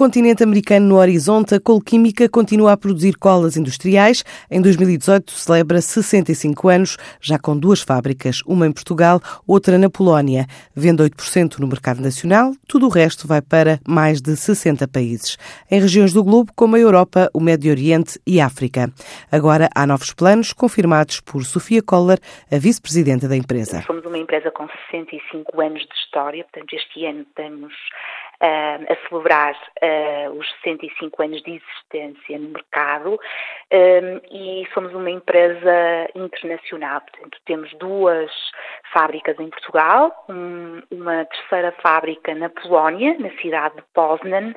continente americano no horizonte, a Colquímica continua a produzir colas industriais. Em 2018 celebra 65 anos, já com duas fábricas, uma em Portugal, outra na Polónia. Vende 8% no mercado nacional, tudo o resto vai para mais de 60 países, em regiões do globo como a Europa, o Médio Oriente e África. Agora há novos planos confirmados por Sofia Koller, a vice-presidenta da empresa. Somos uma empresa com 65 anos de história, portanto este ano estamos uh, a celebrar uh, os 65 anos de existência no mercado um, e somos uma empresa internacional. Portanto, temos duas fábricas em Portugal, um, uma terceira fábrica na Polónia, na cidade de Poznan,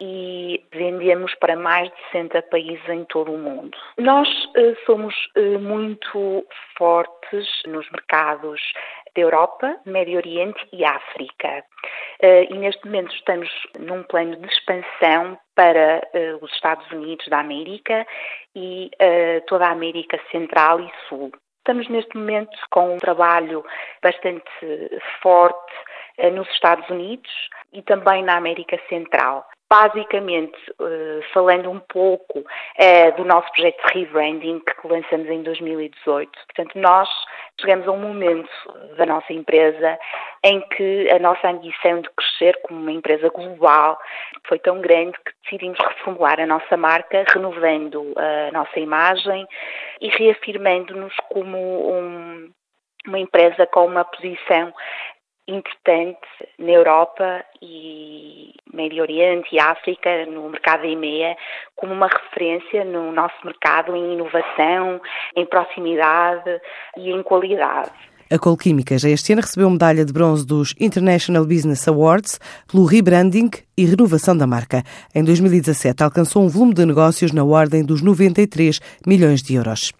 e vendemos para mais de 60 países em todo o mundo. Nós uh, somos uh, muito fortes nos mercados da Europa, Médio Oriente e África. Uh, e neste momento estamos num plano de expansão para uh, os Estados Unidos da América e uh, toda a América Central e Sul. Estamos neste momento com um trabalho bastante forte nos Estados Unidos e também na América Central. Basicamente, falando um pouco do nosso projeto de rebranding que lançamos em 2018. Portanto, nós chegamos a um momento da nossa empresa em que a nossa ambição de crescer como uma empresa global foi tão grande que decidimos reformular a nossa marca, renovando a nossa imagem e reafirmando-nos como um, uma empresa com uma posição importante na Europa e Médio Oriente e África, no mercado EMEA, como uma referência no nosso mercado em inovação, em proximidade e em qualidade. A Colquímica já este ano recebeu medalha de bronze dos International Business Awards pelo rebranding e renovação da marca. Em 2017 alcançou um volume de negócios na ordem dos 93 milhões de euros.